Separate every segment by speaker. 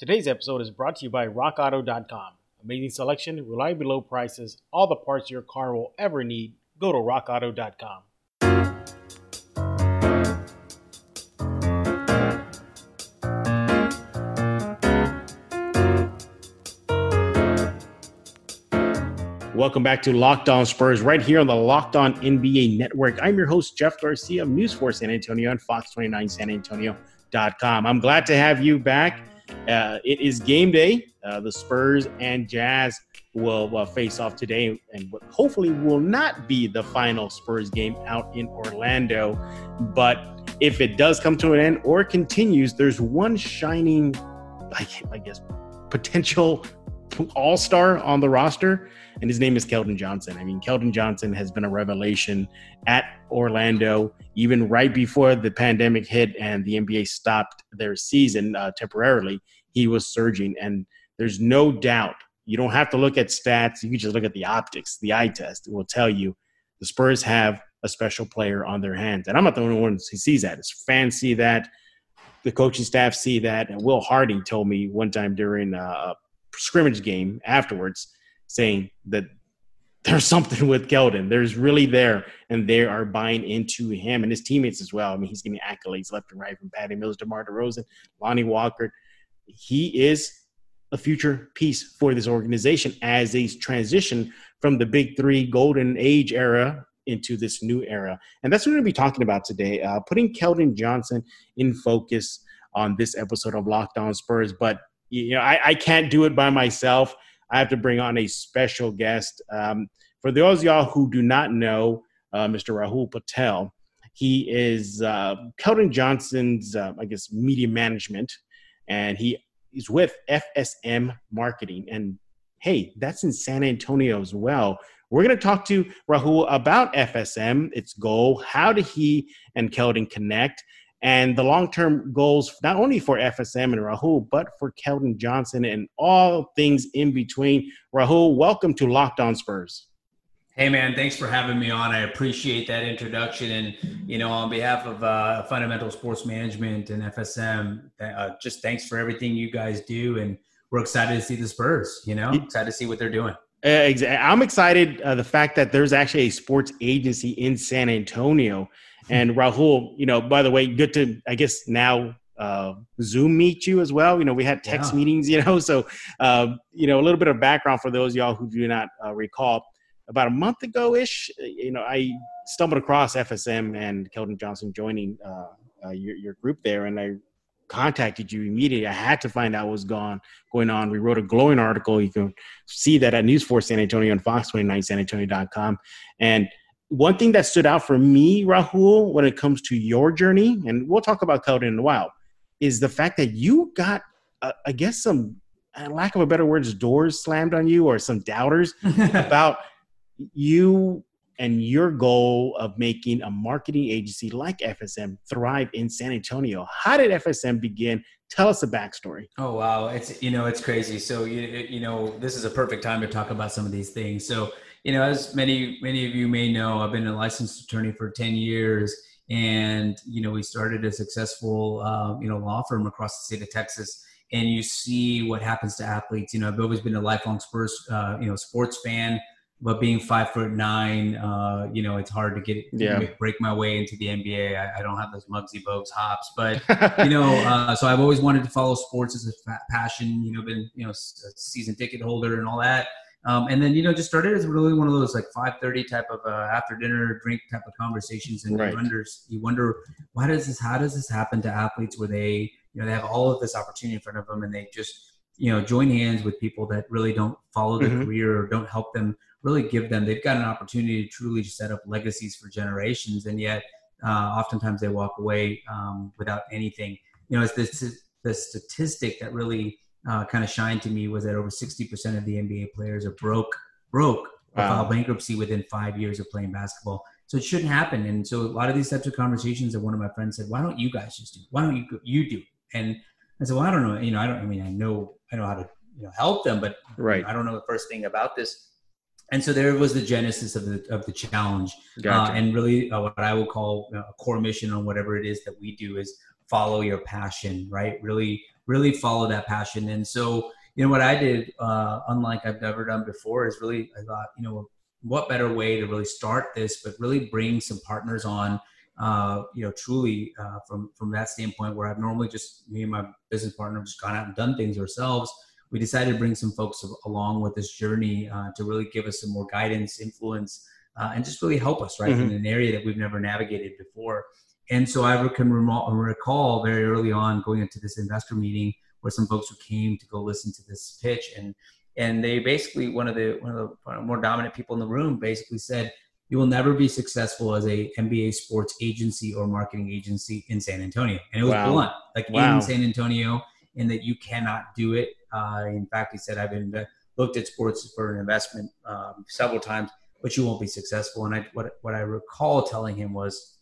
Speaker 1: Today's episode is brought to you by RockAuto.com. Amazing selection, reliably low prices, all the parts your car will ever need. Go to RockAuto.com. Welcome back to Locked On Spurs, right here on the Locked On NBA Network. I'm your host, Jeff Garcia News 4 San Antonio and Fox29 San Antonio.com. I'm glad to have you back. Uh, it is game day. Uh, the Spurs and Jazz will uh, face off today, and hopefully will not be the final Spurs game out in Orlando. But if it does come to an end or continues, there's one shining, I, I guess, potential all star on the roster, and his name is Keldon Johnson. I mean, Keldon Johnson has been a revelation at Orlando, even right before the pandemic hit and the NBA stopped their season uh, temporarily. He was surging, and there's no doubt. You don't have to look at stats. You can just look at the optics. The eye test will tell you the Spurs have a special player on their hands. And I'm not the only one who sees that. His fans see that. The coaching staff see that. And Will Hardy told me one time during a scrimmage game afterwards saying that there's something with Keldon. There's really there, and they are buying into him and his teammates as well. I mean, he's getting accolades left and right from Patty Mills, DeMar DeRozan, Lonnie Walker. He is a future piece for this organization as they transition from the Big Three Golden Age era into this new era. And that's what we're going to be talking about today, uh, putting Keldon Johnson in focus on this episode of Locked On Spurs. But you know, I, I can't do it by myself. I have to bring on a special guest. Um, for those of y'all who do not know, uh, Mr. Rahul Patel, he is uh, Johnson's, uh, I guess, media management, and he is with FSM Marketing. And hey, that's in San Antonio as well. We're going to talk to Rahul about FSM, its goal, how did he and Keldon connect, and the long term goals, not only for FSM and Rahul, but for Keldon Johnson and all things in between. Rahul, welcome to Locked On Spurs.
Speaker 2: Hey man, thanks for having me on. I appreciate that introduction, and you know, on behalf of uh, Fundamental Sports Management and FSM, uh, just thanks for everything you guys do, and we're excited to see the Spurs. You know, excited to see what they're doing.
Speaker 1: Uh, I'm excited uh, the fact that there's actually a sports agency in San Antonio and Rahul, you know, by the way, good to I guess now uh, Zoom meet you as well. You know, we had text yeah. meetings, you know, so uh, you know a little bit of background for those y'all who do not uh, recall. About a month ago ish, you know, I stumbled across FSM and Keldon Johnson joining uh, uh, your, your group there, and I contacted you immediately. I had to find out what was gone going on. We wrote a glowing article. You can see that at News 4 San Antonio and Fox29 San Antonio.com. And one thing that stood out for me, Rahul, when it comes to your journey, and we'll talk about Keldon in a while, is the fact that you got, uh, I guess, some, uh, lack of a better words, doors slammed on you or some doubters about you and your goal of making a marketing agency like FSM thrive in San Antonio. How did FSM begin? Tell us the backstory.
Speaker 2: Oh wow, it's you know it's crazy. So you you know this is a perfect time to talk about some of these things. So you know, as many many of you may know, I've been a licensed attorney for ten years, and you know, we started a successful um, you know law firm across the state of Texas. And you see what happens to athletes. You know, I've always been a lifelong Spurs uh, you know sports fan, but being five foot nine, uh, you know, it's hard to get yeah. break my way into the NBA. I, I don't have those Muggsy Bogues hops, but you know, uh, so I've always wanted to follow sports as a passion. You know, been you know a season ticket holder and all that. Um, and then you know just started as really one of those like 5:30 type of uh, after dinner drink type of conversations, and right. you wonder you wonder why does this how does this happen to athletes where they you know they have all of this opportunity in front of them and they just you know join hands with people that really don't follow their mm-hmm. career or don't help them really give them they've got an opportunity to truly set up legacies for generations and yet uh, oftentimes they walk away um, without anything you know it's this the statistic that really uh, kind of shined to me was that over 60% of the NBA players are broke, broke, wow. file bankruptcy within five years of playing basketball. So it shouldn't happen. And so a lot of these types of conversations that one of my friends said, why don't you guys just do? Why don't you you do? And I said, well, I don't know. You know, I don't. I mean, I know I know how to you know help them, but
Speaker 1: right.
Speaker 2: I don't know the first thing about this. And so there was the genesis of the of the challenge, gotcha. uh, and really uh, what I would call you know, a core mission on whatever it is that we do is follow your passion, right? Really, really follow that passion. And so you know what I did, uh, unlike I've never done before, is really I thought you know what better way to really start this, but really bring some partners on. Uh, you know, truly uh, from from that standpoint, where I've normally just me and my business partner have just gone out and done things ourselves we decided to bring some folks along with this journey uh, to really give us some more guidance, influence, uh, and just really help us right mm-hmm. in an area that we've never navigated before. And so I can recall very early on going into this investor meeting where some folks who came to go listen to this pitch and and they basically one of the one of the more dominant people in the room basically said you will never be successful as a NBA sports agency or marketing agency in San Antonio. And it was wow. blunt, like wow. in San Antonio, and that you cannot do it uh, in fact, he said, I've been looked at sports for an investment um, several times, but you won't be successful. And I, what, what I recall telling him was,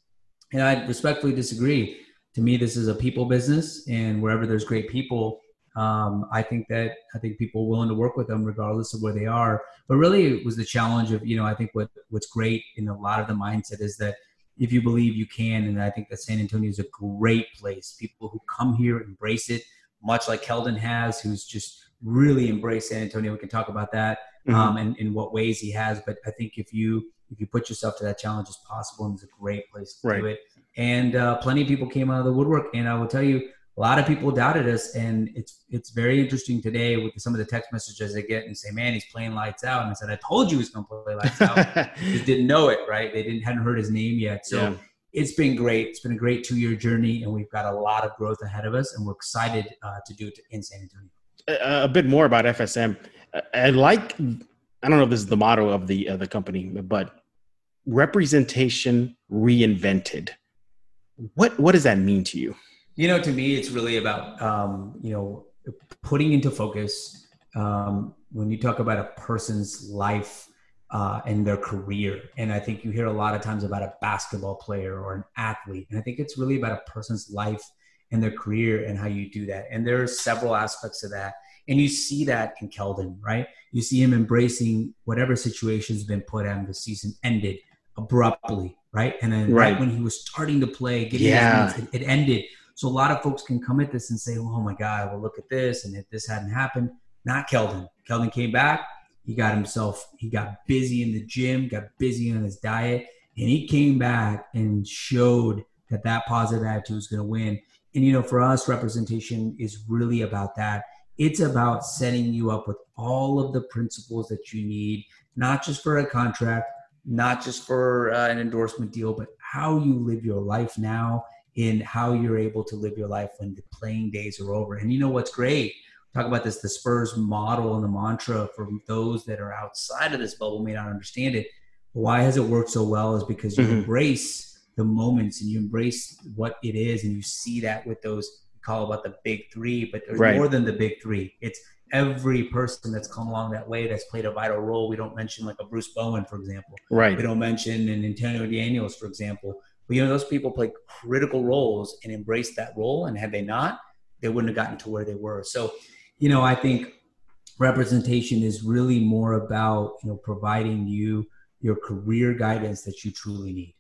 Speaker 2: and I respectfully disagree. To me, this is a people business, and wherever there's great people, um, I think that I think people are willing to work with them regardless of where they are. But really, it was the challenge of you know I think what what's great in a lot of the mindset is that if you believe you can, and I think that San Antonio is a great place. People who come here embrace it much like Keldon has, who's just really embraced San Antonio. We can talk about that mm-hmm. um, and in what ways he has. But I think if you if you put yourself to that challenge, it's possible, and it's a great place to right. do it. And uh, plenty of people came out of the woodwork, and I will tell you, a lot of people doubted us, and it's it's very interesting today with some of the text messages I get and say, "Man, he's playing lights out," and I said, "I told you he's going to play lights out." just didn't know it, right? They didn't hadn't heard his name yet, so. Yeah it's been great. It's been a great two year journey, and we've got a lot of growth ahead of us, and we're excited uh, to do it in San Antonio.
Speaker 1: A, a, bit more about FSM. I like. I don't know if this is the motto of the of the company, but representation reinvented. What what does that mean to you?
Speaker 2: You know, to me, it's really about um, you know putting into focus um, when you talk about a person's life uh, in their career. And I think you hear a lot of times about a basketball player or an athlete. And I think it's really about a person's life and their career and how you do that. And there are several aspects of that. And you see that in Keldon, right? You see him embracing whatever situation's been put on. The season ended abruptly, right? And then right, right when he was starting to play, getting yeah. Minutes, it, it ended. So a lot of folks can come at this and say, "Oh my God, well look at this," and if this hadn't happened, not Keldon. Keldon came back, he got himself, he got busy in the gym, got busy on his diet, and he came back and showed that that positive attitude was going to win. And, you know, for us, representation is really about that. It's about setting you up with all of the principles that you need, not just for a contract, not just for uh, an endorsement deal, but how you live your life now and how you're able to live your life when the playing days are over. And you know what's great? talk about this the Spurs model and the mantra for those that are outside of this bubble may not understand it. Why has it worked so well is because you mm-hmm. embrace the moments and you embrace what it is and you see that with those call about the big three, but there's right. more than the big three. It's every person that's come along that way that's played a vital role. We don't mention like a Bruce Bowen, for example.
Speaker 1: Right.
Speaker 2: We don't mention an Antonio Daniels, for example. But you know, those people play critical roles and embrace that role. And had they not, they wouldn't have gotten to where they were. So you know, I think representation is really more about, you know, providing you your career guidance that you truly need.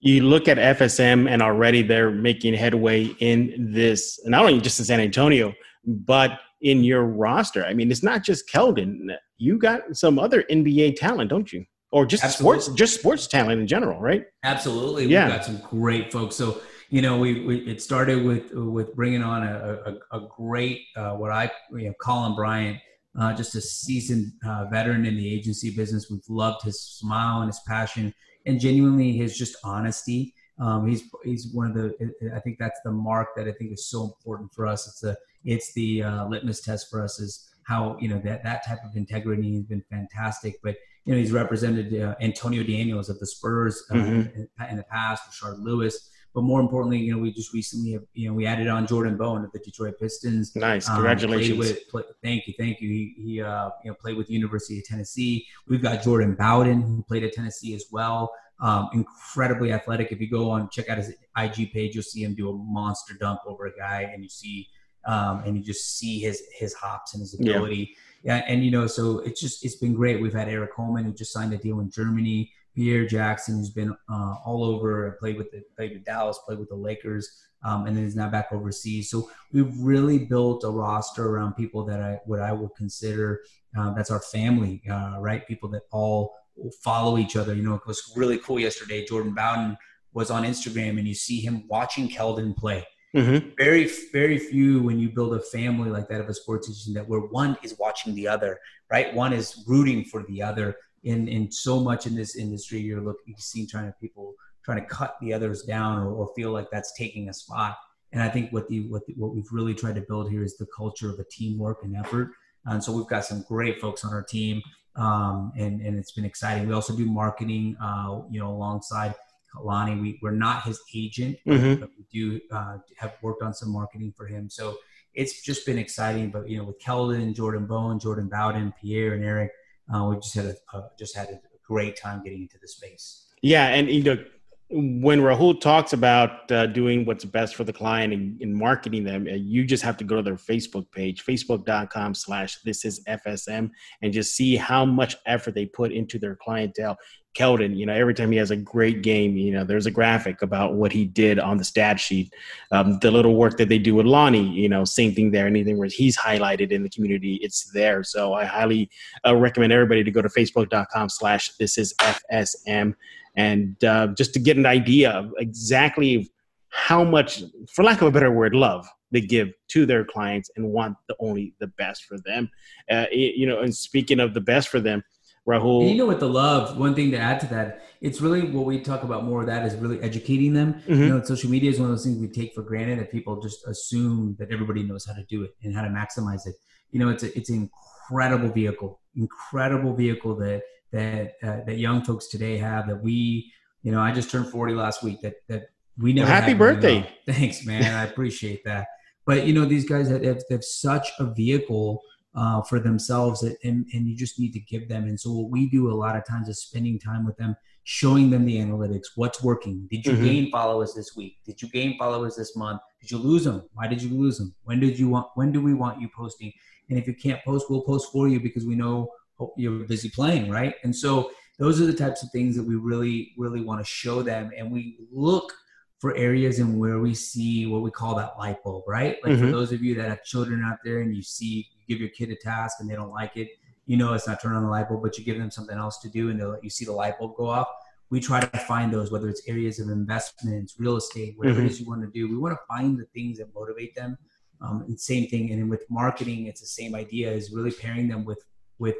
Speaker 1: You look at FSM and already they're making headway in this, not only just in San Antonio, but in your roster. I mean, it's not just Keldon. You got some other NBA talent, don't you? Or just Absolutely. sports, just sports talent in general, right?
Speaker 2: Absolutely. Yeah. We've got some great folks. So you know, we, we it started with with bringing on a, a, a great uh, what I you know Colin Bryant, uh, just a seasoned uh, veteran in the agency business. We've loved his smile and his passion, and genuinely his just honesty. Um, he's he's one of the. I think that's the mark that I think is so important for us. It's a it's the uh, litmus test for us is how you know that that type of integrity has been fantastic. But you know he's represented uh, Antonio Daniels of the Spurs uh, mm-hmm. in, in, the past, Rashard Lewis But more importantly, you know, we just recently, have, you know, we added on Jordan Bone of the Detroit Pistons.
Speaker 1: Nice,
Speaker 2: Um,
Speaker 1: congratulations.
Speaker 2: played with, play, thank you, thank you. He, he uh, you know, played with the University of Tennessee. We've got Jordan Bowden who played at Tennessee as well. Um, incredibly athletic. If you go on check out his IG page, you'll see him do a monster dunk over a guy, and you see, um, and you just see his his hops and his ability. Yeah. And you know, so it's just it's been great. We've had Eric Coleman who just signed a deal in Germany. Pierre Jackson, who's been uh, all over, played with the, played with Dallas, played with the Lakers, um, and then is now back overseas. So we've really built a roster around people that I what I would consider uh, that's our family, uh, right? People that all follow each other. You know, it was really cool yesterday. Jordan Bowden was on Instagram, and you see him watching Keldon play.
Speaker 1: Mhm.
Speaker 2: Very, very few when you build a family like that of a sports team that where one is watching the other, right? One is rooting for the other. In in so much in this industry, you're looking, you see trying to people trying to cut the others down or, or feel like that's taking a spot. And I think what the what the, what we've really tried to build here is the culture of a teamwork and effort. And so we've got some great folks on our team, um, and and it's been exciting. We also do marketing, uh, you know, alongside Kalani. We we're not his agent,
Speaker 1: Mhm.
Speaker 2: but we do uh, have worked on some marketing for him. So it's just been exciting. But you know, with Keldon, Jordan Bone, Jordan Bowden, Pierre, and Eric, uh, we just had a uh, just had a great time getting into the space.
Speaker 1: Yeah, and you know, when Rahul talks about uh, doing what's best for the client and, marketing them, uh, you just have to go to their Facebook page, facebook.com slash this is FSM, and just see how much effort they put into their clientele. Keldon, you know, every time he has a great game, you know, there's a graphic about what he did on the stat sheet. Um, the little work that they do with Lonnie, you know, same thing there. Anything where he's highlighted in the community, it's there. So I highly uh, recommend everybody to go to facebook.com slash this is FSM and uh, just to get an idea of exactly how much, for lack of a better word, love they give to their clients and want the only the best for them. Uh, you know, and speaking of the best for them, Rahul.
Speaker 2: And you know with the love, one thing to add to that, it's really what we talk about more of that is really educating them.
Speaker 1: Mhm.
Speaker 2: You know, social media is one of those things we take for granted that people just assume that everybody knows how to do it and how to maximize it. You know, it's a, it's an incredible vehicle, incredible vehicle that that uh, that young folks today have that we, you know, I just turned 40 last week that that we never
Speaker 1: Well, happy birthday.
Speaker 2: Thanks, man. I appreciate that. But you know, these guys have, have, have such a vehicle uh, for themselves, that, and and you just need to give them. And so what we do a lot of times is spending time with them, showing them the analytics, what's working. Did you
Speaker 1: Mhm.
Speaker 2: gain followers this week? Did you gain followers this month? Did you lose them? Why did you lose them? When did you want? When do we want you posting? And if you can't post, we'll post for you because we know you're busy playing, right? And so those are the types of things that we really, really want to show them. And we look for areas in where we see what we call that light bulb, right? Like for
Speaker 1: Mhm.
Speaker 2: those of you that have children out there and you see, you give your kid a task and they don't like it, you know it's not turning on the light bulb, but you give them something else to do and they'll- you see the light bulb go off. We try to find those, whether it's areas of investments, real estate, whatever
Speaker 1: Mhm.
Speaker 2: it is you want to do. We want to find the things that motivate them. Um, and same thing, and then with marketing, it's the same idea: is really pairing them with with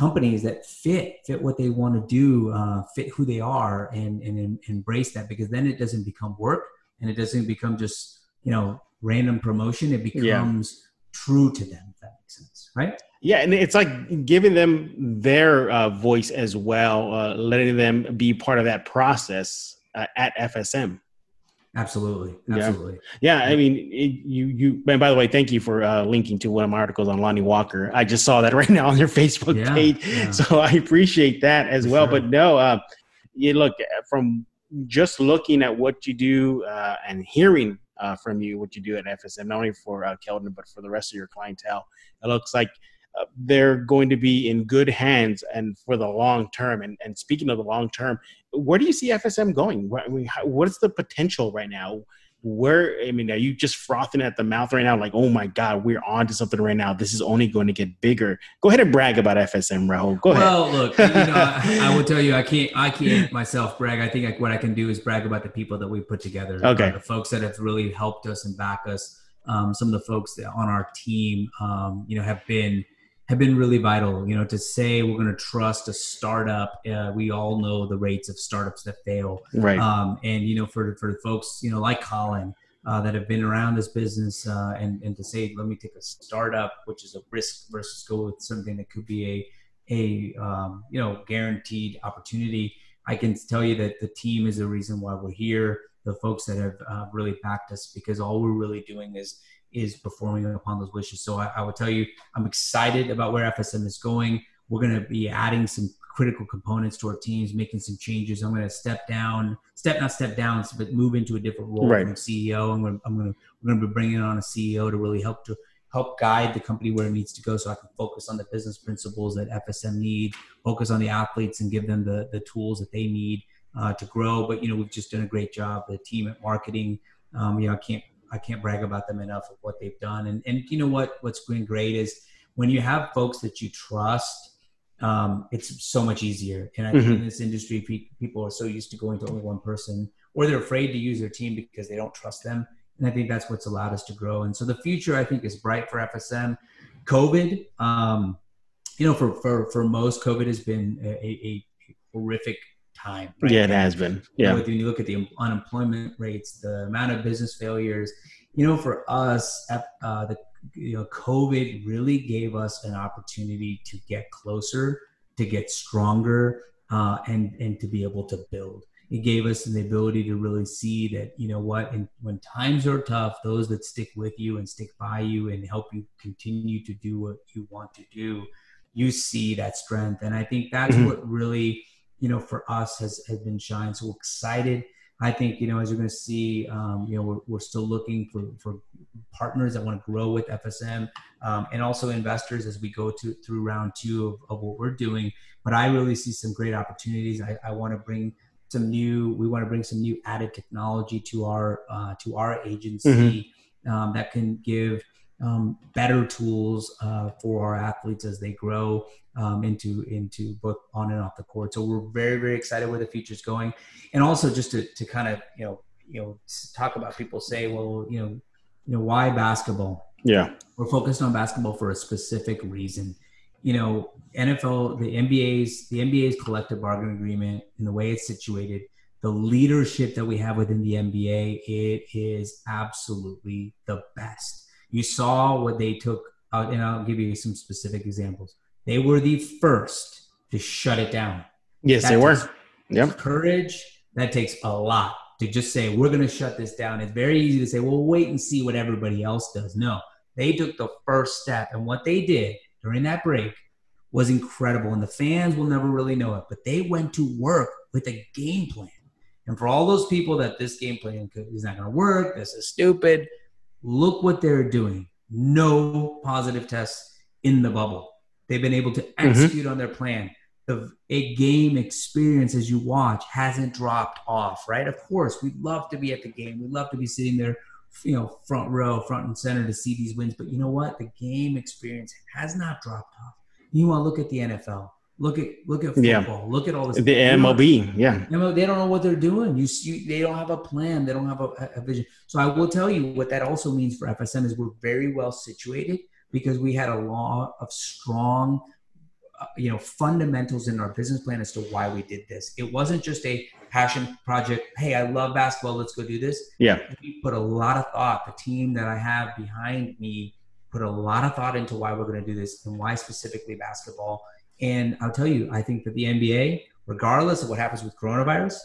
Speaker 2: companies that fit fit what they want to do, uh, fit who they are, and and em- embrace that because then it doesn't become work and it doesn't become just you know random promotion. It becomes true to them. If that makes sense, right?
Speaker 1: Yeah, and it's like giving them their uh, voice as well, uh, letting them be part of that process uh, at FSM.
Speaker 2: Absolutely,
Speaker 1: Yeah.
Speaker 2: absolutely.
Speaker 1: Yeah, I mean, it, you you. And by the way, thank you for uh, linking to one of my articles on Lonnie Walker. I just saw that right now on your Facebook
Speaker 2: Yeah,
Speaker 1: page,
Speaker 2: yeah.
Speaker 1: so I appreciate that as
Speaker 2: For
Speaker 1: well.
Speaker 2: sure.
Speaker 1: But no, uh, you look from just looking at what you do uh, and hearing uh, from you what you do at FSM, not only for uh, Keldon but for the rest of your clientele. It looks like uh, they're going to be in good hands and for the long term. And, and speaking of the long term, where do you see FSM going? What, I mean, how, what's the potential right now? Where I mean, are you just frothing at the mouth right now? Like, oh my God, we're on to something right now. This is only going to get bigger. Go ahead and brag about FSM, Rahul. Go ahead.
Speaker 2: Well, look, you know, I, I will tell you, I can't, I can't myself brag. I think like what I can do is brag about the people that we put together.
Speaker 1: Okay.
Speaker 2: Uh, the folks that have really helped us and back us. Um, some of the folks that on our team, um, you know, have been have been really vital. You know, to say we're going to trust a startup. Uh, we all know the rates of startups that fail.
Speaker 1: right.
Speaker 2: Um, and you know, for for the folks, you know, like Colin, uh, that have been around this business, uh, and and to say, let me take a startup, which is a risk versus go with something that could be a a um, you know guaranteed opportunity. I can tell you that the team is the reason why we're here. the folks that have uh, really backed us because all we're really doing is is performing upon those wishes. So I, I would tell you, I'm excited about where FSM is going. We're going to be adding some critical components to our teams, making some changes. I'm going to step down, step not step down, but move into a different role
Speaker 1: right.
Speaker 2: from CEO. I'm going to, I'm going to we're going to be bringing on a CEO to really help to help guide the company where it needs to go, so I can focus on the business principles that FSM need, focus on the athletes, and give them the the tools that they need uh, to grow. But you know, we've just done a great job. The team at marketing, um, you know, I can't I can't brag about them enough of what they've done. And and you know what what's been great is when you have folks that you trust. Um, it's so much easier. And I think mm-hmm. in this industry, people are so used to going to only one person, or they're afraid to use their team because they don't trust them. And I think that's what's allowed us to grow. And so the future, I think, is bright for FSM. COVID, um, you know, for, for, for most, COVID has been a, a horrific time.
Speaker 1: Right? Yeah, it has been. Yeah.
Speaker 2: When you look at the unemployment rates, the amount of business failures, you know, for us, uh, the you know, COVID really gave us an opportunity to get closer, to get stronger, uh, and and to be able to build. It gave us the ability to really see that you know what, and when times are tough, those that stick with you and stick by you and help you continue to do what you want to do, you see that strength. And I think that's mm-hmm. what really you know, for us has, has been shine. So we're excited. I think, you know, as you're going to see, um, you know, we're, we're still looking for, for partners that want to grow with FSM um, and also investors as we go to through round two of, of what we're doing. But I really see some great opportunities. I, I want to bring some new, we want to bring some new added technology to our, uh, to our agency mm-hmm. um, that can give um, better tools uh, for our athletes as they grow um, into into both on and off the court. So we're very very excited where the future's going, and also just to to kind of you know you know talk about people say well you know you know why basketball?
Speaker 1: Yeah,
Speaker 2: we're focused on basketball for a specific reason. You know, NFL, the NBA's the NBA's collective bargaining agreement and the way it's situated the leadership that we have within the NBA, it is absolutely the best. You saw what they took, uh, and I'll give you some specific examples. They were the first to shut it down.
Speaker 1: Yes, that they were. Yep.
Speaker 2: Courage. That takes a lot to just say we're going to shut this down. It's very easy to say, "Well, wait and see what everybody else does." No, they took the first step, and what they did during that break was incredible. And the fans will never really know it, but they went to work with a game plan. And for all those people that this game plan is not going to work, this is stupid, look what they're doing. No positive tests in the bubble. They've been able to mm-hmm. execute mm-hmm. on their plan. The a game experience as you watch hasn't dropped off, right? Of course, we'd love to be at the game. We'd love to be sitting there, you know, front row, front and center to see these wins. But you know what? The game experience has not dropped off. You want to look at the NFL. Look at look at football. Yeah. Look at all this.
Speaker 1: The MLB, yeah.
Speaker 2: They don't know what they're doing. You, you they don't have a plan. They don't have a, a, vision. So I will tell you what that also means for FSM is we're very well situated because we had a lot of strong, uh, you know, fundamentals in our business plan as to why we did this. It wasn't just a passion project. Hey, I love basketball. Let's go do this.
Speaker 1: Yeah.
Speaker 2: We put a lot of thought. The team that I have behind me put a lot of thought into why we're going to do this and why specifically basketball and I'll tell you, I think that the NBA, regardless of what happens with coronavirus,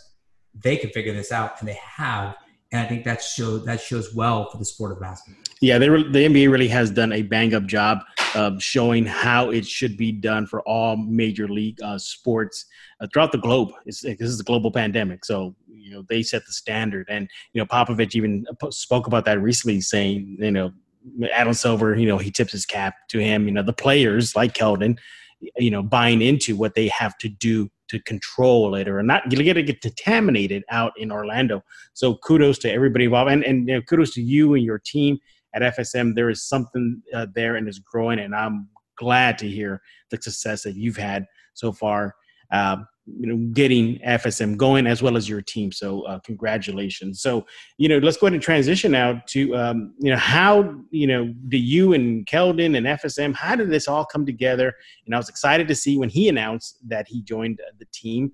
Speaker 2: they can figure this out, and they have. And I think that shows that shows well for the sport of basketball.
Speaker 1: Yeah, they re- the NBA really has done a bang up job of showing how it should be done for all major league uh, sports uh, throughout the globe. It's, this is a global pandemic, so you know they set the standard. And you know Popovich even spoke about that recently, saying you know Adam Silver, you know he tips his cap to him. You know the players like Keldon you know buying into what they have to do to control it or not you get to get contaminated out in Orlando. So kudos to everybody involved and, and you know, kudos to you and your team at FSM. There is something uh, there and it's growing and I'm glad to hear the success that you've had so far. Uh, you know getting FSM going as well as your team. So uh, congratulations. So you know let's go ahead and transition now to um, you know how you know do you and Keldon and FSM how did this all come together? And I was excited to see when he announced that he joined the team.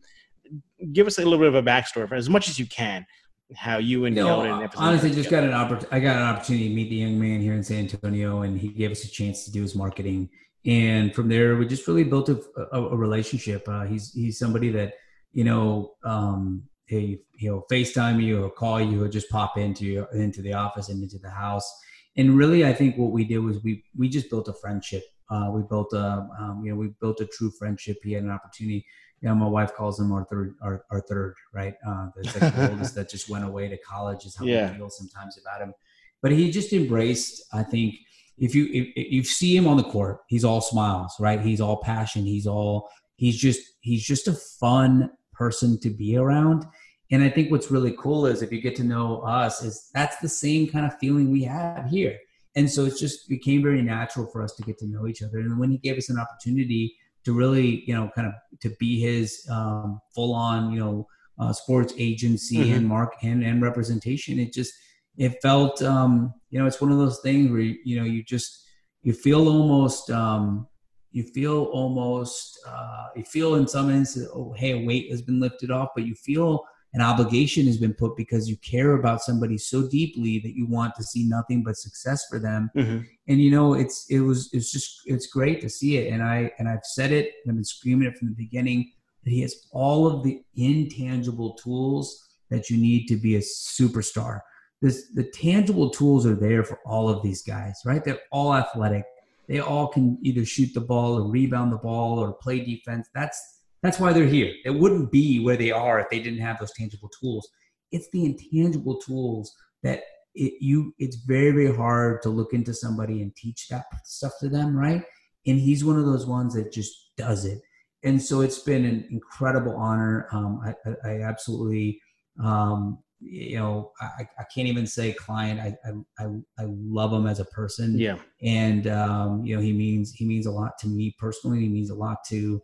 Speaker 1: Give us a little bit of a backstory for as much as you can. How you and know, Keldon and
Speaker 2: FSM honestly just got an oppor- I got an opportunity to meet the young man here in San Antonio, and he gave us a chance to do his marketing and from there we just really built a, a, a relationship. Uh, he's he's somebody that you know um, he, he'll FaceTime you, he'll call you, he'll just pop into your, into the office and into the house. And really, I think what we did was we we just built a friendship. Uh, we built a um, you know we built a true friendship. He had an opportunity. You know, my wife calls him our third, our, our third, right? Uh, the oldest that just went away to college is how yeah. we feel sometimes about him. But he just embraced, I think, if you if, if you see him on the court, he's all smiles, right? He's all passion. He's all he's just he's just a fun person to be around. And I think what's really cool is if you get to know us, is that's the same kind of feeling we have here. And so it just became very natural for us to get to know each other. And when he gave us an opportunity to really, you know, kind of to be his um, full on, you know, uh, sports agency mm-hmm. and mark and, and representation, it just it felt um, you know it's one of those things where you know you just you feel almost um, you feel almost uh, you feel in some instances oh hey a weight has been lifted off but you feel an obligation has been put because you care about somebody so deeply that you want to see nothing but success for them. Mm-hmm. and you know it's it was it's just it's great to see it. And i and i've said it and i've been screaming it from the beginning that he has all of the intangible tools that you need to be a superstar this the tangible tools are there for all of these guys, right? They're all athletic. They all can either shoot the ball or rebound the ball or play defense. That's that's why they're here. It wouldn't be where they are if they didn't have those tangible tools. It's the intangible tools that it, you. It's very very hard to look into somebody and teach that stuff to them, right? And he's one of those ones that just does it. And so it's been an incredible honor. Um, I, I, absolutely um, you know, I, I can't even say client. I, I, I love him as a person.
Speaker 1: Yeah.
Speaker 2: And, um, you know, he means, he means a lot to me personally. He means a lot to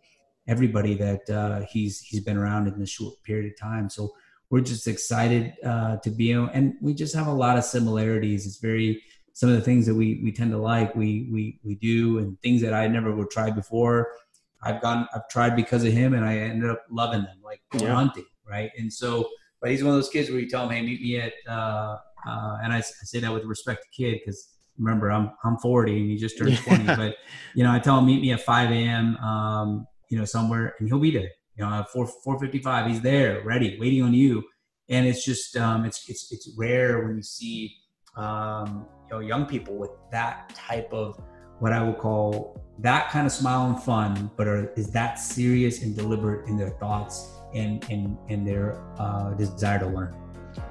Speaker 2: everybody that, uh, he's, he's been around in this short period of time. So we're just excited, uh, to be, and we just have a lot of similarities. It's very, some of the things that we, we tend to like, we, we, we do and things that I never would try before. I've gone, I've tried because of him and I ended up loving them, like yeah. hunting. Right. And so, but he's one of those kids where you tell him, "Hey, meet me at," uh, uh, and I, I, say that with respect to kid because remember I'm I'm 40 and he just turned 20. but you know, I tell him, "Meet me at 5 a.m. Um, you know, somewhere," and he'll be there. You know, at 4 4:55, he's there, ready, waiting on you. And it's just um, it's it's it's rare when you see um, you know young people with that type of what I would call that kind of smile and fun, but are, is that serious and deliberate in their thoughts and and, and their uh, desire to learn.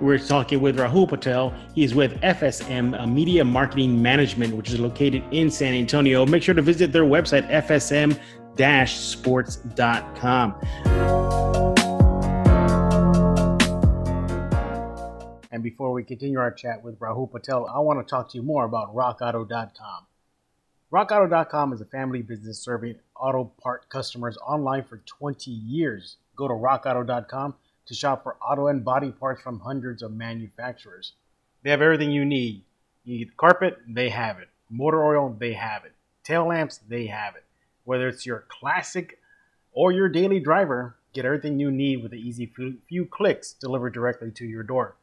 Speaker 1: We're talking with Rahul Patel. He's with FSM Media Marketing Management, which is located in San Antonio. Make sure to visit their website, fsm sports.com. And before we continue our chat with Rahul Patel, I want to talk to you more about rockauto.com. RockAuto.com is a family business serving auto part customers online for 20 years. Go to rockauto.com to shop for auto and body parts from hundreds of manufacturers. They have everything you need. You need carpet, they have it. Motor oil, they have it. Tail lamps, they have it. Whether it's your classic or your daily driver, get everything you need with the easy few, few clicks delivered directly to your door.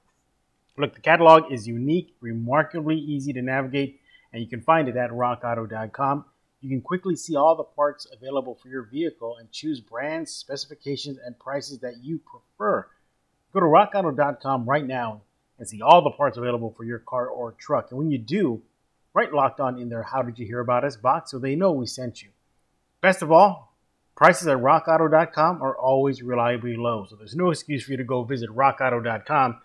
Speaker 1: Look, the catalog is unique, remarkably easy to navigate, and you can find it at rockauto.com. You can quickly see all the parts available for your vehicle and choose brands, specifications, and prices that you prefer. Go to rockauto.com right now and see all the parts available for your car or truck. And when you do, write locked on in their How Did You Hear About Us box so they know we sent you. Best of all, prices at rockauto.com are always reliably low. So there's no excuse for you to go visit rockauto.com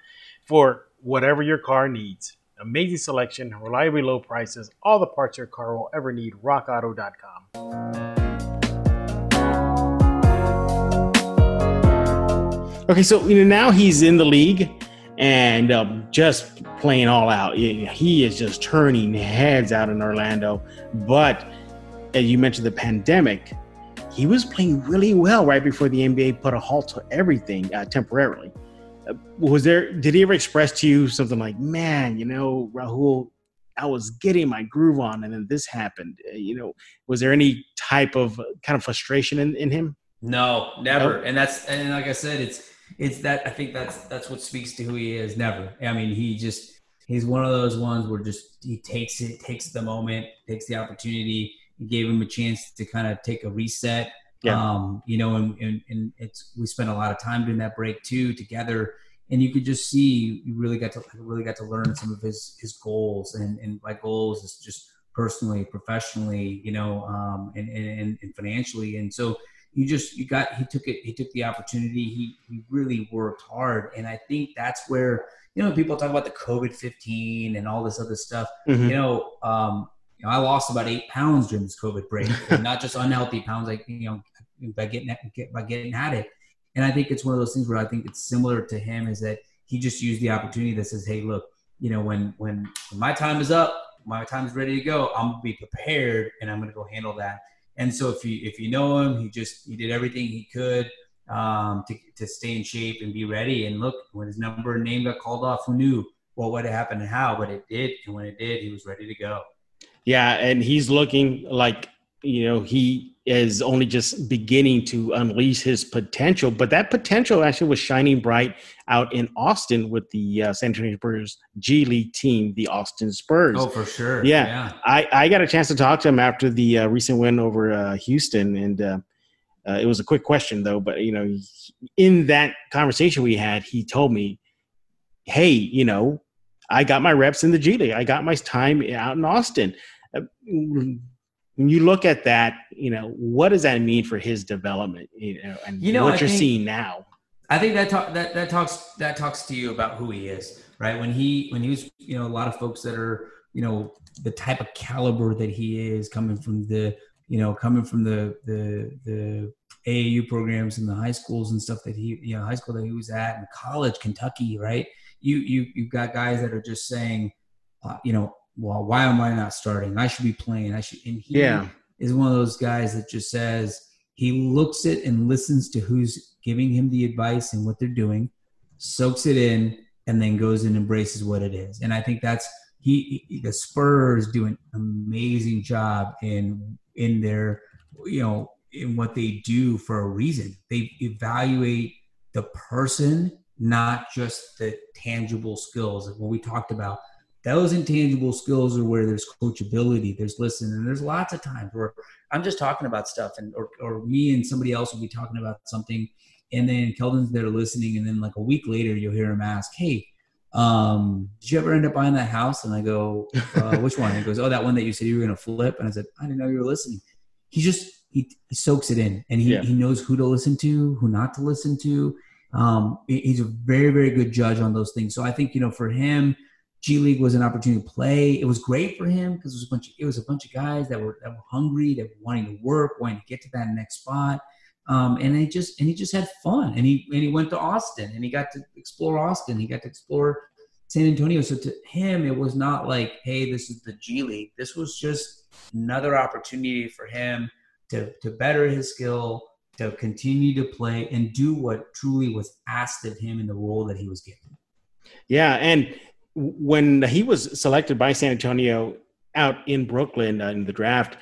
Speaker 1: for whatever your car needs. Amazing selection, reliably low prices, all the parts your car will ever need. RockAuto.com. Okay, so you know now he's in the league and um, just playing all out. He is just turning heads out in Orlando. But as you mentioned, the pandemic, he was playing really well right before the NBA put a halt to everything uh, temporarily was there did he ever express to you something like man you know rahul i was getting my groove on and then this happened uh, you know? Was there any type of uh, kind of frustration in, in him?
Speaker 2: No never. And that's and like i said it's it's that i think that's that's what speaks to who he is never. I mean he just he's one of those ones where just he takes it takes the moment takes the opportunity. He gave him a chance to kind of take a reset Yeah. Um, you know, and, and, and it's we spent a lot of time doing that break too together, and you could just see you really got to really got to learn some of his his goals, and and my goals is just personally, professionally, you know, um, and, and and financially, and so you just you got he took it he took the opportunity. He he really worked hard. And i think that's where you know people talk about the covid 15 and all this other stuff. Mm-hmm. you know um you know, I lost about eight pounds during this COVID break, not just unhealthy pounds, like you know, by getting by getting at it. And I think it's one of those things where I think it's similar to him is that he just used the opportunity that says, "Hey, look, you know, when when, when my time is up, my time is ready to go. I'm gonna be prepared, and I'm gonna go handle that." And so if you if you know him, he just he did everything he could um, to to stay in shape and be ready. And look, when his number and name got called off, who knew what would happen and how? But it did, and when it did, he was ready to go.
Speaker 1: Yeah, and he's looking like you know he is only just beginning to unleash his potential but that potential actually was shining bright out in austin with the uh, san antonio spurs g league team the austin spurs.
Speaker 2: Oh for sure.
Speaker 1: Yeah, yeah. I, I got a chance to talk to him after the uh, recent win over uh, houston and uh, uh, it was a quick question though but you know in that conversation we had he told me hey you know i got my reps in the g league. I got my time out in austin when you look at that, you know, what does that mean for his development? You know, and you know, what I you're think, seeing now.
Speaker 2: I think that talk, that that talks that talks to you about who he is, right? When he when he was, you know, a lot of folks that are, you know, the type of caliber that he is coming from the, you know, coming from the the the AAU programs and the high schools and stuff that he, you know, high school that he was at and college, Kentucky, right? You you you've got guys that are just saying, uh, you know, well, why am I not starting? I should be playing. I should. And he yeah. is one of those guys that just says he looks it and listens to who's giving him the advice and what they're doing, soaks it in, and then goes and embraces what it is. And I think that's he. he the Spurs do an amazing job in in their you know in what they do for a reason. They evaluate the person, not just the tangible skills. When we talked about those intangible skills are where there's coachability, there's listening, and there's lots of times where I'm just talking about stuff, and or, or me and somebody else will be talking about something, and then Keldon's there listening, and then like a week later you'll hear him ask, "Hey, um, did you ever end up buying that house?" And I go, uh, "Which one?" And he goes, "Oh, that one that you said you were going to flip." And I said, "I didn't know you were listening." He just he, he soaks it in, and he yeah. he knows who to listen to, who not to listen to. Um, he's a very very good judge on those things. So I think you know for him G League was an opportunity to play. It was great for him because it was a bunch of it was a bunch of guys that were that were hungry, that were wanting to work, wanting to get to that next spot. Um, and he just and he just had fun. And he and he went to Austin and he got to explore Austin. He got to explore San Antonio. So to him, it was not like, hey, this is the G League. This was just another opportunity for him to to better his skill, to continue to play and do what truly was asked of him in the role that he was given.
Speaker 1: Yeah, and when he was selected by San Antonio out in Brooklyn uh, in the draft,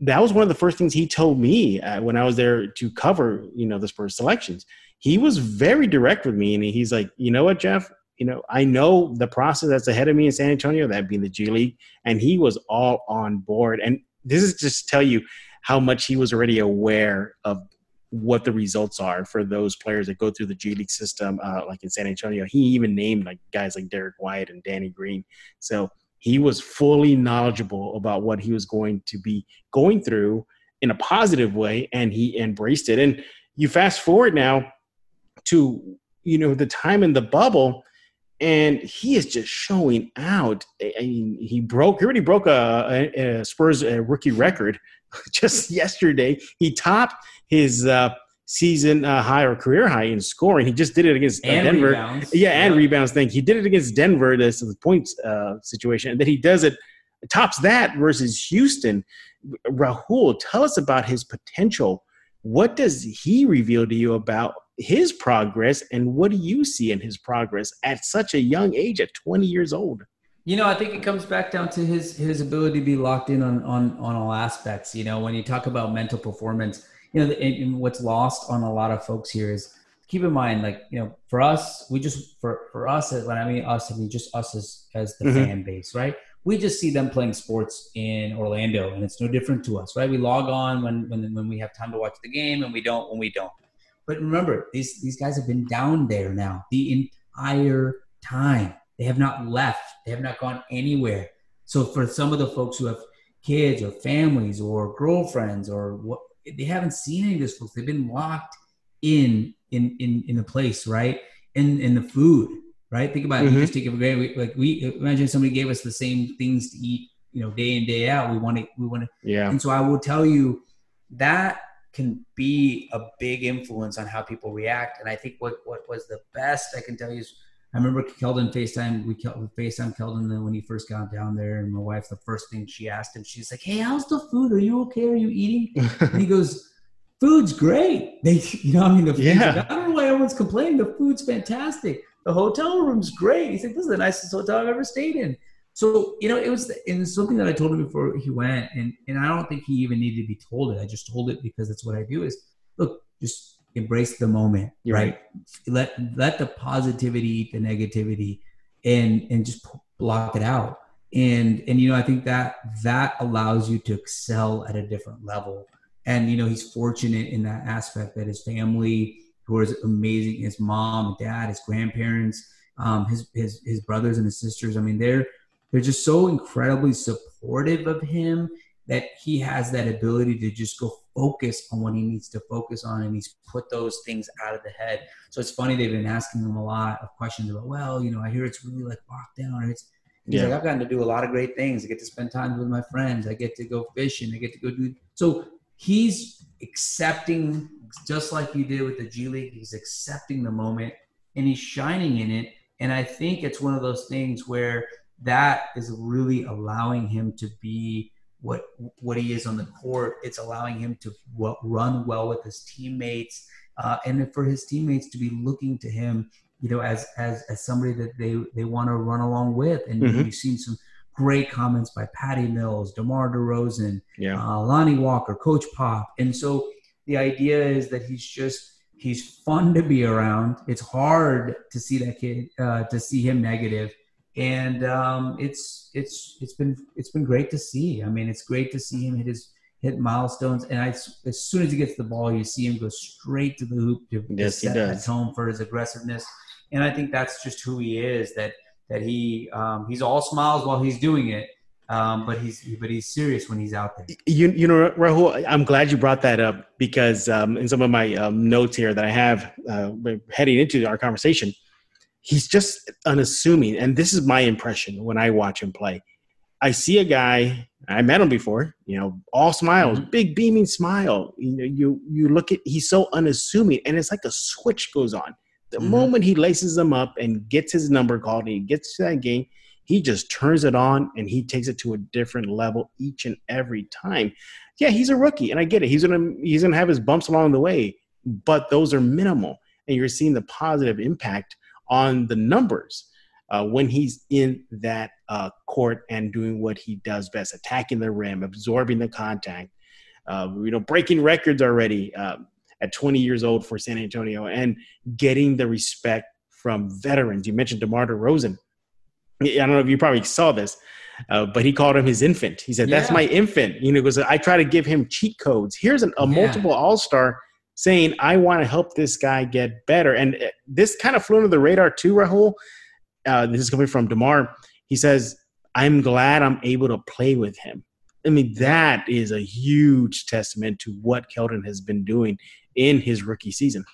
Speaker 1: that was one of the first things he told me uh, when I was there to cover, you know, the Spurs selections. He was very direct with me, and he's like, you know what, Jeff, you know, I know the process that's ahead of me in San Antonio, that being the G League, and he was all on board. And this is just to tell you how much he was already aware of what the results are for those players that go through the G League system, uh, like in San Antonio. He even named like guys like Derrick White and Danny Green. So he was fully knowledgeable about what he was going to be going through in a positive way, and he embraced it. And you fast forward now to you know the time in the bubble and he is just showing out. I mean, he broke, he already broke a, a, Spurs a rookie record just yesterday. He topped his uh, season uh, high or career high in scoring. He just did it against uh, Denver. Rebounds. Yeah, and yeah. rebounds. Thing he did it against Denver. This the points uh, situation, and then he does it tops that versus Houston. Rahul, tell us about his potential. What does he reveal to you about his progress, and what do you see in his progress at such a young age, at 20 years old?
Speaker 2: You know, I think it comes back down to his his ability to be locked in on on on all aspects. You know, when you talk about mental performance, you know, and what's lost on a lot of folks here is keep in mind, like you know, for us, we just for for us, when I mean us, I mean just us as as the mm-hmm. fan base, right? we just see them playing sports in Orlando, and it's no different to us, right? We log on when when when we have time to watch the game, and we don't when we don't. But remember, these these guys have been down there now the entire time. They have not left. They have not gone anywhere. So for some of the folks who have kids or families or girlfriends or what, they haven't seen any of this folks. They've been locked in in in in the place, right? In in the food, right? Think about mm-hmm. it. You just take it for granted. Like we imagine somebody gave us the same things to eat, you know, day in day out. We want to we want to.
Speaker 1: Yeah.
Speaker 2: And so I will tell you that can be a big influence on how people react. And I think what what was the best I can tell you is I remember Keldon FaceTime, we FaceTime Keldon uh, when he first got down there. And my wife, the first thing she asked him, she's like, Hey, how's the food? Are you okay? Are you eating? and he goes, Food's great. They, you know, I mean, the
Speaker 1: yeah.
Speaker 2: Like, I don't know why everyone's complaining. The food's fantastic. The hotel room's great. He's like, This is the nicest hotel I've ever stayed in. So, you know, it was and something that I told him before he went, and, and I don't think he even needed to be told it. I just told it because that's what I do is look, just embrace the moment, right? right? Let let the positivity eat the negativity, and and just block it out. And and you know, I think that that allows you to excel at a different level. And you know, he's fortunate in that aspect that his family, who is amazing, his mom, and dad, his grandparents, um, his his his brothers and his sisters. I mean, they're they're just so incredibly supportive of him that he has that ability to just go focus on what he needs to focus on and he's put those things out of the head. So it's funny they've been asking him a lot of questions about well you know i hear it's really like locked down or it's he's yeah. like i've gotten to do a lot of great things. I get to spend time with my friends. I get to go fishing. I get to go do so he's accepting just like he did with the g league he's accepting the moment and he's shining in it. And i think it's one of those things where that is really allowing him to be what what he is on the court. It's allowing him to w- run well with his teammates, uh, and for his teammates to be looking to him, you know, as as as somebody that they they want to run along with. And mm-hmm. you've seen some great comments by Patty Mills, DeMar DeRozan,
Speaker 1: yeah.
Speaker 2: uh, Lonnie Walker, Coach Pop, and so the idea is that he's just he's fun to be around. It's hard to see that kid uh, to see him negative and um, it's it's it's been it's been great to see. I mean, it's great to see him hit his hit milestones, and I, as soon as he gets the ball, you see him go straight to the hoop to,
Speaker 1: yes,
Speaker 2: to set the tone for his aggressiveness. And I think that's just who he is. That that he um, he's all smiles while he's doing it, um, but he's but he's serious when he's out there.
Speaker 1: You you know Rahul, I'm glad you brought that up because um, in some of my um, notes here that I have uh, heading into our conversation, he's just unassuming. And this is my impression when I watch him play. I see a guy, I met him before, you know, all smiles, mm-hmm. big beaming smile. You know, you you look at he's so unassuming, and it's like a switch goes on. The mm-hmm. moment he laces them up and gets his number called and he gets to that game, he just turns it on and he takes it to a different level each and every time. Yeah, he's a rookie, and I get it. He's gonna he's gonna have his bumps along the way, but those are minimal, and you're seeing the positive impact on the numbers uh, when he's in that uh, court and doing what he does best, attacking the rim, absorbing the contact, uh, you know, breaking records already um, at 20 years old for San Antonio, and getting the respect from veterans. You mentioned DeMar DeRozan. I don't know if you probably saw this, uh, but he called him his infant. He said, "That's my infant." You know, because I try to give him cheat codes. Here's an, a yeah. multiple All Star saying, I want to help this guy get better. And uh, this kind of flew under the radar too, Rahul. Uh, this is coming from DeMar. He says, I'm glad I'm able to play with him. I mean, that is a huge testament to what Keldon has been doing in his rookie season.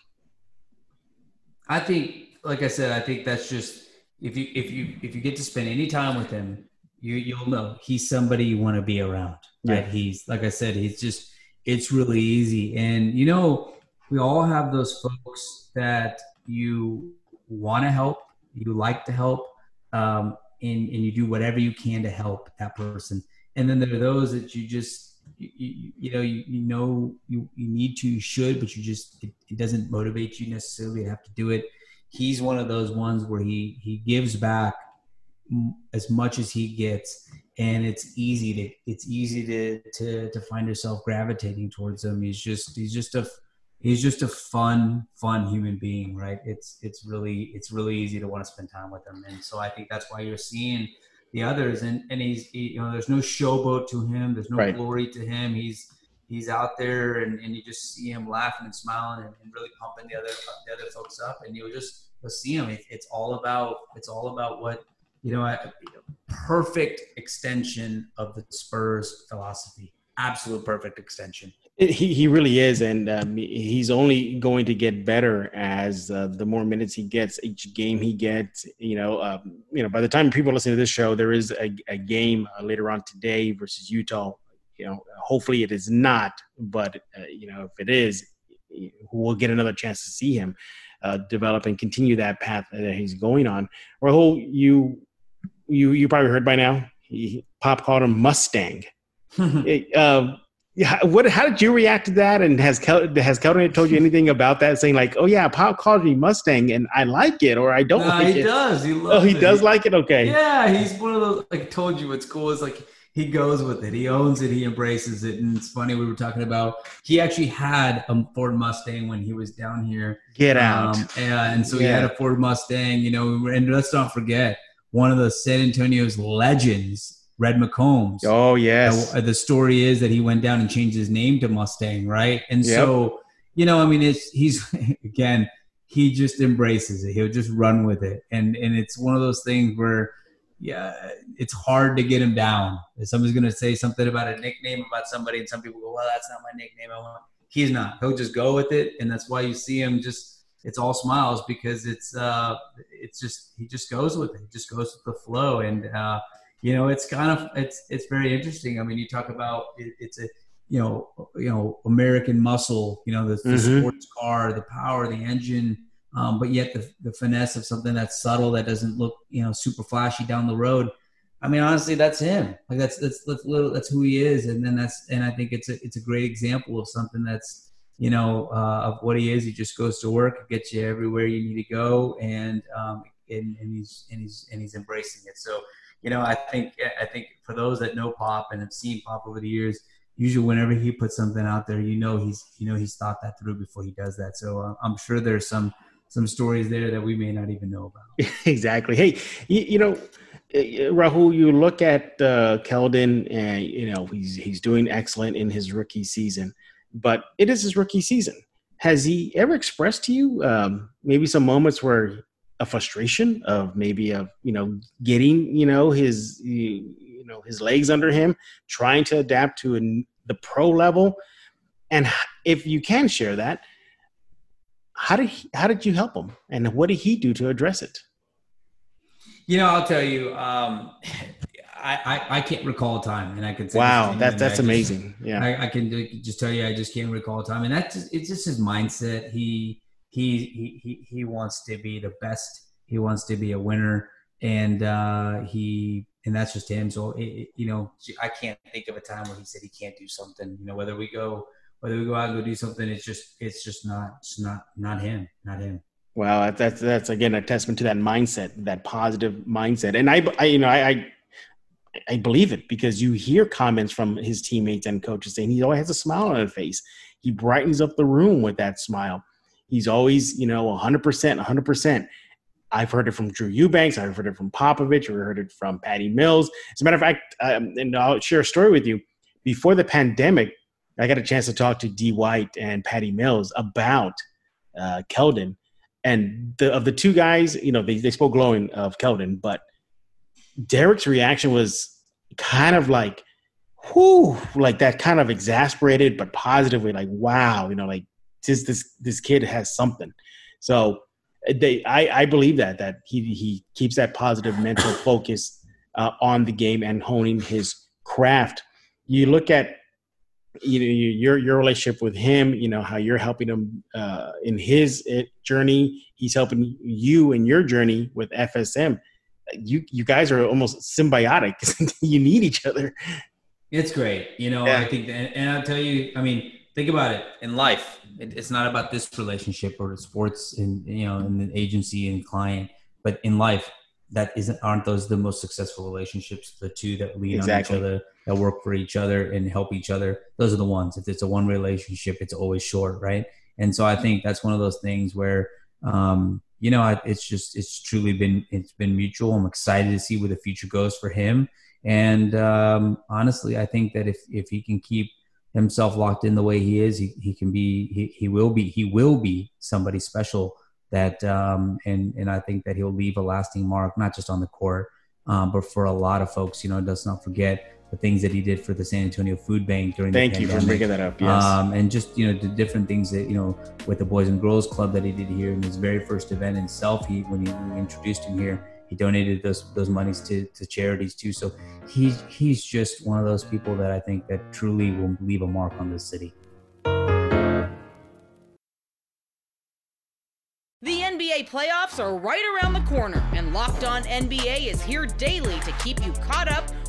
Speaker 2: I think, like I said, I think that's just if you if you if you get to spend any time with him, you you'll know he's somebody you want to be around. Right? Yeah. He's like I said, he's just it's really easy. And you know, we all have those folks that you want to help, you like to help, um, and, and you do whatever you can to help that person. And then there are those that you just, you, you, know, you, you know, you, you need to, you should, but you just, it, it doesn't motivate you necessarily to have to do it. He's one of those ones where he, he gives back as much as he gets and it's easy to it's easy to to to find yourself gravitating towards him he's just he's just a he's just a fun fun human being right it's it's really it's really easy to want to spend time with him and so i think that's why you're seeing the others. And and he's he, you know there's no showboat to him. There's no
Speaker 1: Right.
Speaker 2: glory to him. He's he's out there and, and you just see him laughing and smiling and, and really pumping the other the other folks up. And you'll just you'll see him. It, it's all about it's all about what you know. A perfect extension of the Spurs philosophy. Absolute perfect extension.
Speaker 1: He he really is, and um, he's only going to get better as uh, the more minutes he gets, each game he gets. You know, um, you know. By the time people listen to this show, there is a, a game uh, later on today versus Utah. You know, hopefully it is not, but uh, you know, if it is, we'll get another chance to see him uh, develop and continue that path that he's going on. Rahul, you you you probably heard by now. He, Pop called him Mustang. It, uh, what? How did you react to that? And has Kel, has Keldon told you anything about that? Saying like, "Oh yeah, Pop called me Mustang, and I like it, or I don't
Speaker 2: Nah,
Speaker 1: like
Speaker 2: he
Speaker 1: it."
Speaker 2: does. He
Speaker 1: Oh, he
Speaker 2: it.
Speaker 1: does like it. Okay.
Speaker 2: Yeah, he's one of those. Like told you, what's cool is like he goes with it. He owns it. He embraces it. And it's funny we were talking about. He actually had a Ford Mustang when he was down here.
Speaker 1: Get out.
Speaker 2: Um, and, and so he had a Ford Mustang. You know, and let's not forget one of the San Antonio's legends, Red McCombs.
Speaker 1: oh yes.
Speaker 2: Uh, the story is that he went down and changed his name to Mustang, right? And
Speaker 1: Yep.
Speaker 2: so, you know, I mean, it's he's again, he just embraces it. He'll just run with it, and and it's one of those things where, yeah, it's hard to get him down. If somebody's gonna say something about a nickname about somebody, and some people go, "Well, that's not my nickname." I want. He's not. He'll just go with it, and that's why you see him just. It's all smiles because it's uh, it's just he just goes with it. He just goes with the flow, and uh, you know it's kind of it's it's very interesting. I mean you talk about it, it's a you know you know american muscle you know the, the
Speaker 1: Mhm.
Speaker 2: sports car the power the engine um, but yet the, the finesse of something that's subtle that doesn't look you know super flashy down the road. I mean honestly that's him. Like that's that's that's, little, that's who he is. And then that's and i think it's a it's a great example of something that's you know uh, of what he is he just goes to work gets you everywhere you need to go and um and, and he's and he's and he's embracing it so you know, I think I think for those that know Pop and have seen Pop over the years, usually whenever he puts something out there, you know he's you know he's thought that through before he does that. So uh, I'm sure there's some some stories there that we may not even know about.
Speaker 1: exactly. Hey, you, you know, uh, Rahul, you look at uh, Keldon, and you know he's he's doing excellent in his rookie season, but it is his rookie season. Has he ever expressed to you um, maybe some moments where a frustration of maybe of you know getting you know his you, know his legs under him, trying to adapt to an, the pro level, and if you can share that, how did he, how did you help him, and what did he do to address it?
Speaker 2: You know, I'll tell you, um, I, I I can't recall a time, and I can say
Speaker 1: Wow,
Speaker 2: this to
Speaker 1: that's
Speaker 2: you,
Speaker 1: that's
Speaker 2: just-
Speaker 1: amazing. Yeah.
Speaker 2: I, I can just tell you, I just can't recall a time, and that's just, it's just his mindset. He, he he he he wants to be the best. He wants to be a winner, and uh, he and that's just him. So it, it- you know, I can't think of a time where he said he can't do something. You know, whether we go whether we go out and go do something, it's just it's just not it's not not him, not him.
Speaker 1: Wow, that's that's again a testament to that mindset, that positive mindset. And I, I you know, I, I I believe it because you hear comments from his teammates and coaches saying he always has a smile on his face. He brightens up the room with that smile. He's always, you know, 100%, 100%. I've heard it from Drew Eubanks. I've heard it from Popovich. I've heard it from Patty Mills. As a matter of fact, um, and I'll share a story with you. Before the pandemic, I got a chance to talk to D. White and Patty Mills about uh, Keldon. And the, of the two guys, you know, they, they spoke glowing of Keldon, but Derrick's reaction was kind of like, whoo, like that kind of exasperated but positively, like, wow, you know, like just this this kid has something. So they, I, I believe that that he he keeps that positive mental focus uh, on the game and honing his craft. You look at you know your your relationship with him you know how you're helping him uh, in his uh, journey he's helping you in your journey with fsm you you guys are almost symbiotic you need each other
Speaker 2: It's great. You know,
Speaker 1: Yeah.
Speaker 2: I think, and, and I'll tell you, I mean, think about it in life. It, it's not about this relationship or the sports and, you know, and the agency and client, but in life, that isn't, aren't those the most successful relationships? The two that lean
Speaker 1: Exactly.
Speaker 2: on each other, that work for each other and help each other. Those are the ones. If it's a one relationship, it's always short, right? And so I think that's one of those things where, um, you know, it's just it's truly been it's been mutual. I'm excited to see where the future goes for him. And um, honestly, I think that if if he can keep himself locked in the way he is, he, he can be he, he will be he will be somebody special that um, and and I think that he'll leave a lasting mark not just on the court um, but for a lot of folks you know let's not forget the things that he did for the San Antonio Food Bank during
Speaker 1: thank
Speaker 2: the
Speaker 1: you for bringing that up yes.
Speaker 2: Um, and just you know the different things that you know with the Boys and Girls Club that he did here in his very first event himself he when he, when he introduced him here he donated those those monies to, to charities too. So he's he's just one of those people that I think that truly will leave a mark on this city.
Speaker 3: The NBA playoffs are right around the corner, and Locked On NBA is here daily to keep you caught up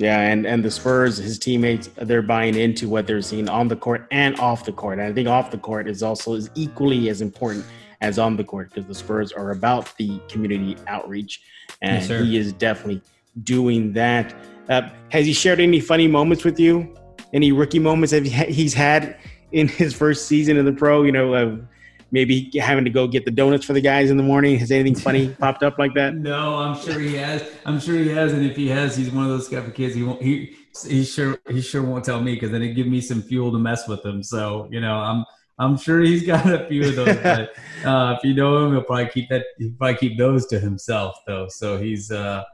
Speaker 1: Yeah, and and the Spurs, his teammates, they're buying into what they're seeing on the court and off the court. And I think off the court is also is equally as important as on the court because the Spurs are about the community outreach, and
Speaker 2: Yes,
Speaker 1: he is definitely doing that. Uh, has he shared any funny moments with you? Any rookie moments that he's had in his first season in the pro? You know, uh, maybe having to go get the donuts for the guys in the morning. Has anything funny popped up like that?
Speaker 2: No, I'm sure he has. I'm sure he has, and if he has, he's one of those type of kids. He won't. He he sure he sure won't tell me because then it give me some fuel to mess with him. So you know, I'm I'm sure he's got a few of those. but uh, if you know him, he'll probably keep that. He'll probably keep those to himself though. So he's. uh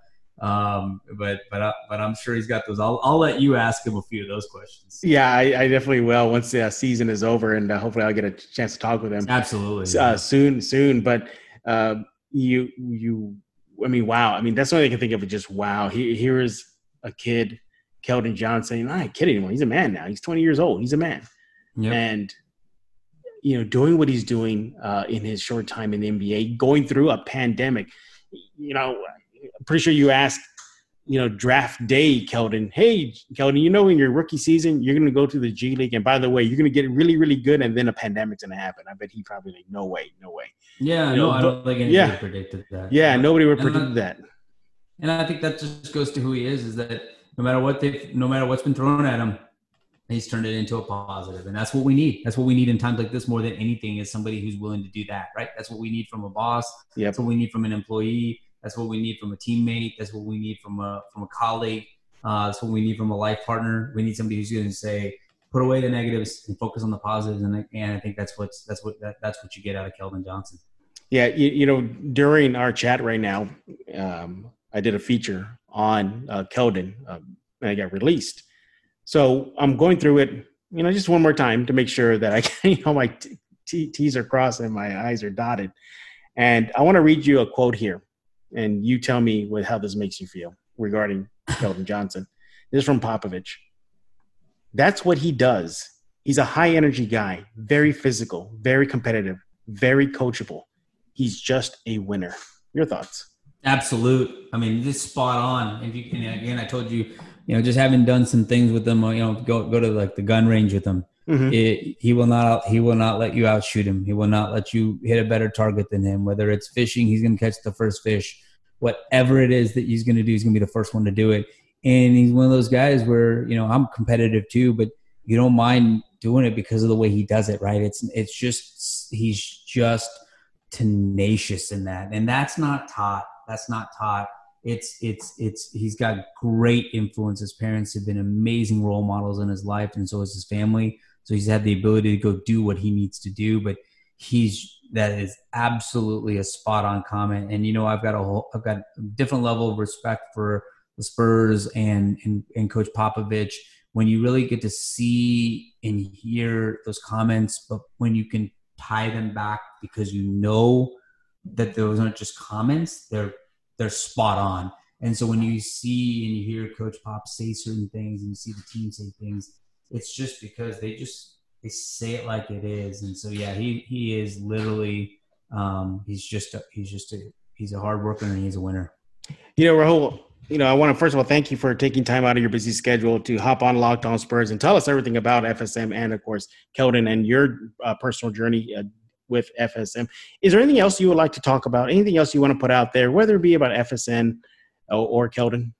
Speaker 2: um but but I, but i'm sure he's got those i'll i'll let you ask him a few of those questions
Speaker 1: Yeah, I, I definitely will once the uh, season is over, and uh, hopefully I'll get a chance to talk with him.
Speaker 2: absolutely
Speaker 1: uh, soon, soon. But uh, you, you, I mean, wow. I mean, that's the only I can think of. It just wow. He, here is a kid, Keldon Johnson. I'm not kidding anymore. He's a man now. He's 20 years old. He's a man,
Speaker 2: Yep.
Speaker 1: and you know, doing what he's doing uh, in his short time in the NBA, going through a pandemic. You know, I'm pretty sure you asked. You know, draft day, Keldon. Hey, Keldon, you know, in your rookie season, you're going to go to the G League, and by the way, you're going to get really, really good, and then a pandemic's going to happen. I bet he probably like, no way, no way.
Speaker 2: yeah
Speaker 1: you know,
Speaker 2: no i don't think anybody
Speaker 1: yeah.
Speaker 2: predicted that
Speaker 1: Yeah, nobody would predict that.
Speaker 2: And I think that just goes to who he is, is that no matter what they no matter what's been thrown at him, he's turned it into a positive. And that's what we need. That's what we need in times like this more than anything is somebody who's willing to do that, right? That's what we need from a boss.
Speaker 1: Yep.
Speaker 2: That's what we need from an employee. That's what we need from a teammate. That's what we need from a from a colleague. Uh, that's what we need from a life partner. We need somebody who's going to say, put away the negatives and focus on the positives. And, I- and I think that's what's that's what that, that's what you get out of Keldon Johnson.
Speaker 1: Yeah, you, you know, during our chat right now, um, I did a feature on uh, Keldon, um, and I got released. So I'm going through it, you know, just one more time to make sure that I, can, you know, my t- t- T's are crossed and my I's are dotted. And I want to read you a quote here, and you tell me what, how this makes you feel regarding Keldon Johnson. This is from Popovich. That's what he does. He's a high energy guy, very physical, very competitive, very coachable. He's just a winner. Your thoughts?
Speaker 2: Absolute. I mean, this spot on. If you and again, I told you, you know, just having done some things with them, you know, go go to like the gun range with them.
Speaker 1: Mhm.
Speaker 2: It, he will not he will not let you outshoot him. He will not let you hit a better target than him. Whether it's fishing, he's going to catch the first fish. Whatever it is that he's going to do, he's going to be the first one to do it. And he's one of those guys where you know I'm competitive too, but you don't mind doing it because of the way he does it. Right? It's it's just he's just tenacious in that, and that's not taught. That's not taught. It's it's it's he's got great influence. His parents have been amazing role models in his life, and so is his family. So he's had the ability to go do what he needs to do, but he's that is absolutely a spot on comment. And you know, I've got a whole, I've got a different level of respect for the Spurs and and, and Coach Popovich when you really get to see and hear those comments, but when you can tie them back because you know that those aren't just comments; they're they're spot on. And so when you see and you hear Coach Pop say certain things and you see the team say things, it's just because they just they say it like it is. And so yeah, he he is literally um, he's just a, he's just a he's a hard worker and he's a winner.
Speaker 1: You know, Rahul, you know, I want to first of all thank you for taking time out of your busy schedule to hop on Locked On Spurs and tell us everything about FSM and, of course, Keldon and your uh, personal journey uh, with FSM. Is there anything else you would like to talk about? Anything else you want to put out there, whether it be about FSM or, or Keldon?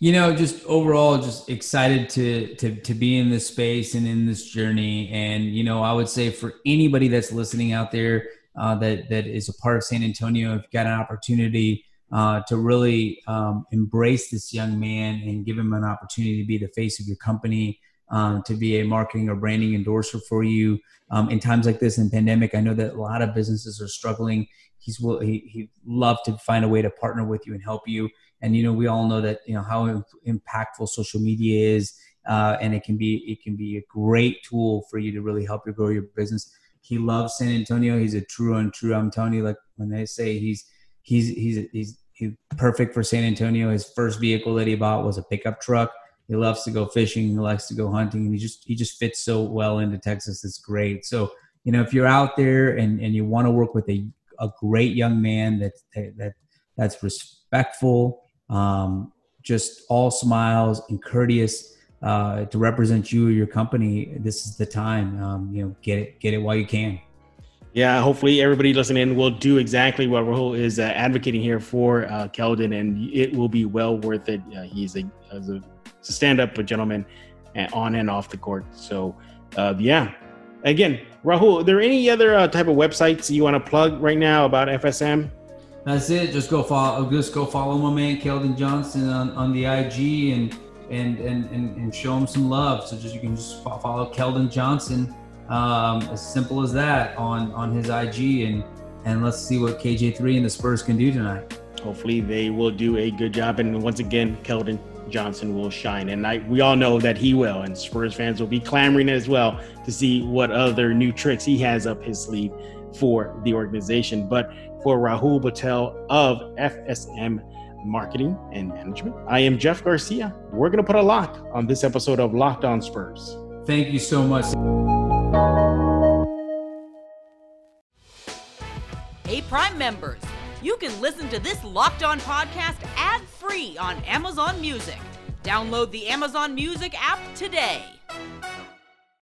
Speaker 2: You know, just overall, just excited to to to be in this space and in this journey. And you know, I would say for anybody that's listening out there uh, that that is a part of San Antonio, if you got an opportunity uh, to really um, embrace this young man and give him an opportunity to be the face of your company, um, to be a marketing or branding endorser for you um, in times like this in pandemic. I know that a lot of businesses are struggling. He's will he he'd love to find a way to partner with you and help you. And you know we all know that you know how impactful social media is, uh, and it can be it can be a great tool for you to really help you grow your business. He loves San Antonio. He's a true and true. I'm telling you, like when they say he's he's he's he's he's perfect for San Antonio. His first vehicle that he bought was a pickup truck. He loves to go fishing. He likes to go hunting, and he just he just fits so well into Texas. It's great. So you know, if you're out there and and you want to work with a a great young man that that that's respectful, um, just all smiles and courteous uh, to represent you or your company, this is the time. Um, you know, get it get it while you can.
Speaker 1: Yeah, hopefully everybody listening will do exactly what Rahul is uh, advocating here for uh, Keldon, and it will be well worth it. Uh, he's a, a, stand-up gentleman, and on and off the court. So, uh, yeah. Again, Rahul, are there any other uh, type of websites you want to plug right now about FSM?
Speaker 2: That's it. Just go follow. Just go follow my man Keldon Johnson on, on the IG and, and and and and show him some love. So just you can just follow Keldon Johnson um, as simple as that on on his IG, and and let's see what KJ3 and the Spurs can do tonight.
Speaker 1: Hopefully, they will do a good job. And once again, Keldon Johnson will shine, and I, we all know that he will. And Spurs fans will be clamoring as well to see what other new tricks he has up his sleeve for the organization. But for Rahul Patel of FSM Marketing and Management, I am Jeff Garcia. We're going to put a lock on this episode of Locked On Spurs.
Speaker 2: Thank you so much.
Speaker 3: Hey, Prime members, you can listen to this Locked On podcast ad free on Amazon Music. Download the Amazon Music app today.